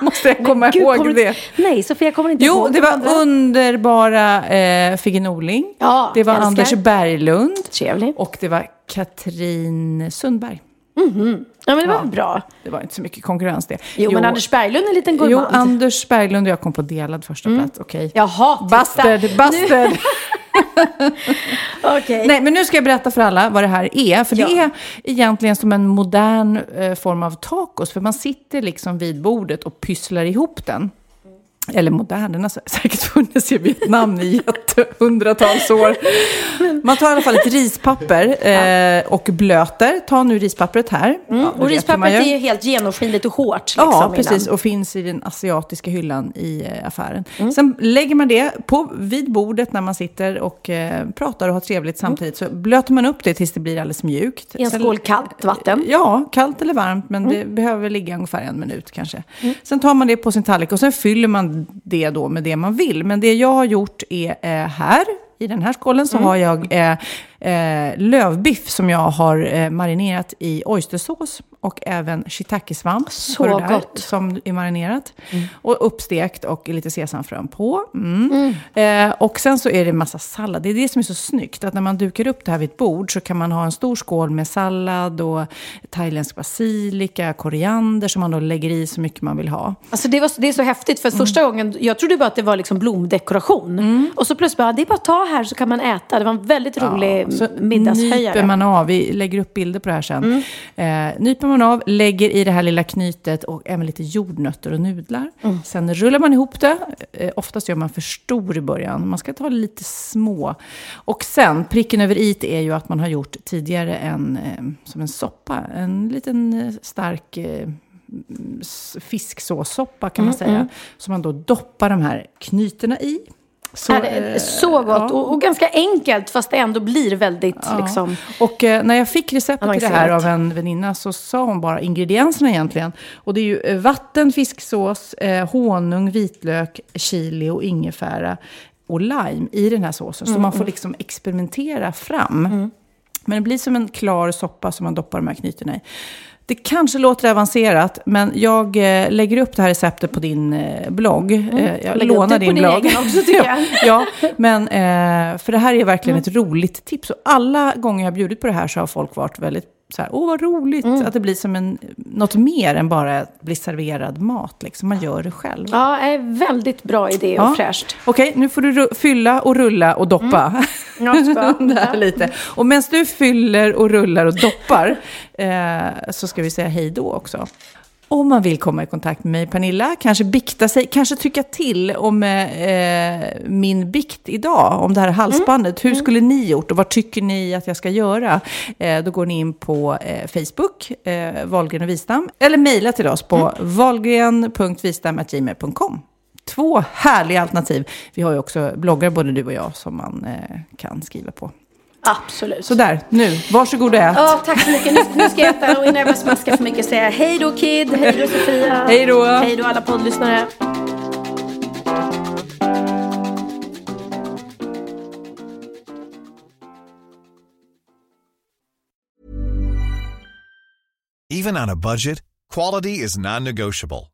Måste jag komma Gud, ihåg det? du- Nej, Sofia kommer inte Jo, ihåg det de var andra. underbara eh, Figge Norling. Ja, det var älskar. Anders Berglund. Trevlig. Och det var Katrin Sundberg. Ja, men det var Ja. bra. Det var inte så mycket konkurrens det. Jo, men Anders Berglund är en liten Jo, gourmand. Anders Berglund och jag kom på delad första plats. Okej. Jaha, titta. Bastard, bastard. Okej. Nej, men nu ska jag berätta för alla vad det här är. För det Ja. är egentligen som en modern eh, form av tacos. För man sitter liksom vid bordet och pysslar ihop den. Eller modern, den har sä- säkert funnits i Vietnam i hundratals år. Man tar i alla fall ett rispapper eh, och blöter. Ta nu rispappret här. Ja, Mm. Och hur man rispappret är ju helt genomskinligt och hårt. Liksom, Ja, innan. precis. Och finns i den asiatiska hyllan i eh, affären. Mm. Sen lägger man det på, vid bordet när man sitter och eh, pratar och har trevligt samtidigt. Så blöter man upp det tills det blir alldeles mjukt. I en skål kallt vatten. Ja, kallt eller varmt, men det behöver ligga ungefär en minut kanske. Sen tar man det på sin tallrik och sen fyller man det då med det man vill. Men det jag har gjort är eh, här, i den här skålen, så har jag eh, eh, lövbiff som jag har eh, marinerat i oystersås och även shiitakesvamp. Så där, gott. Som är marinerat. Och uppstekt och lite sesamfrön på. Mm. Eh, och sen så är det massa sallad. Det är det som är så snyggt. Att när man dukar upp det här vid ett bord så kan man ha en stor skål med sallad och thailändsk basilika, koriander som man då lägger i så mycket man vill ha. Alltså det, var, det är så häftigt för första Mm. gången, jag trodde bara att det var liksom blomdekoration. Och så plötsligt bara, det är bara att ta här så kan man äta. Det var en väldigt rolig Så middagshöjare. nyper man av, vi lägger upp bilder på det här sen. Mm. Eh, nyper man av, lägger i det här lilla knytet och även lite jordnötter och nudlar. Mm. Sen rullar man ihop det. Eh, oftast gör man för stor i början. Man ska ta lite små. Och sen, pricken över i är ju att man har gjort tidigare en, eh, som en soppa. En liten eh, stark eh, fisksåssoppa kan man Mm, säga. Som man då doppar de här knytena i. Så, är det eh, så gott ja. och, och ganska enkelt fast det ändå blir väldigt Ja. liksom. Och eh, när jag fick receptet till det här av en väninna så sa hon bara ingredienserna egentligen. Och det är ju eh, vatten, fisksås, eh, honung, vitlök, chili och ingefära och lime i den här såsen. Så Mm, man får mm. liksom experimentera fram. Men det blir som en klar soppa som man doppar de här knytena i. Det kanske låter avancerat, men jag eh, lägger upp det här receptet på din eh, blogg. Eh, jag Mm. Lägg upp lånar din blogg. också, tycker jag. ja, men eh, för det här är verkligen ett roligt tips. Och alla gånger jag har bjudit på det här så har folk varit väldigt så här, åh vad roligt. Mm. Att det blir som en, något mer än bara att bli serverad mat. Liksom. Man gör det själv. Ja, är väldigt bra idé och Ja. fräscht. Okej, nu får du fylla och rulla och doppa. Det här lite. Och medan du fyller och rullar och doppar eh, så ska vi säga hej då också. Om man vill komma i kontakt med mig, Pernilla, kanske bikta sig, kanske tycka till om eh, min bikt idag, om det här halsbandet. Hur skulle ni gjort och vad tycker ni att jag ska göra? Eh, då går ni in på eh, Facebook, eh, Wahlgren och Wistam, eller mejla till oss på wahlgren.wistam.gmail.com. Två härliga alternativ. Vi har ju också bloggar, både du och jag, som man eh, kan skriva på. Absolut. Så där, nu, varsågod och ät. Ja, tack så mycket. Nu, nu ska jag äta och innan jag börjar smaska för mycket säga hej då Kid, hej då Sofia. Hej då. Hej då alla poddlyssnare. Even on a budget, quality is non-negotiable.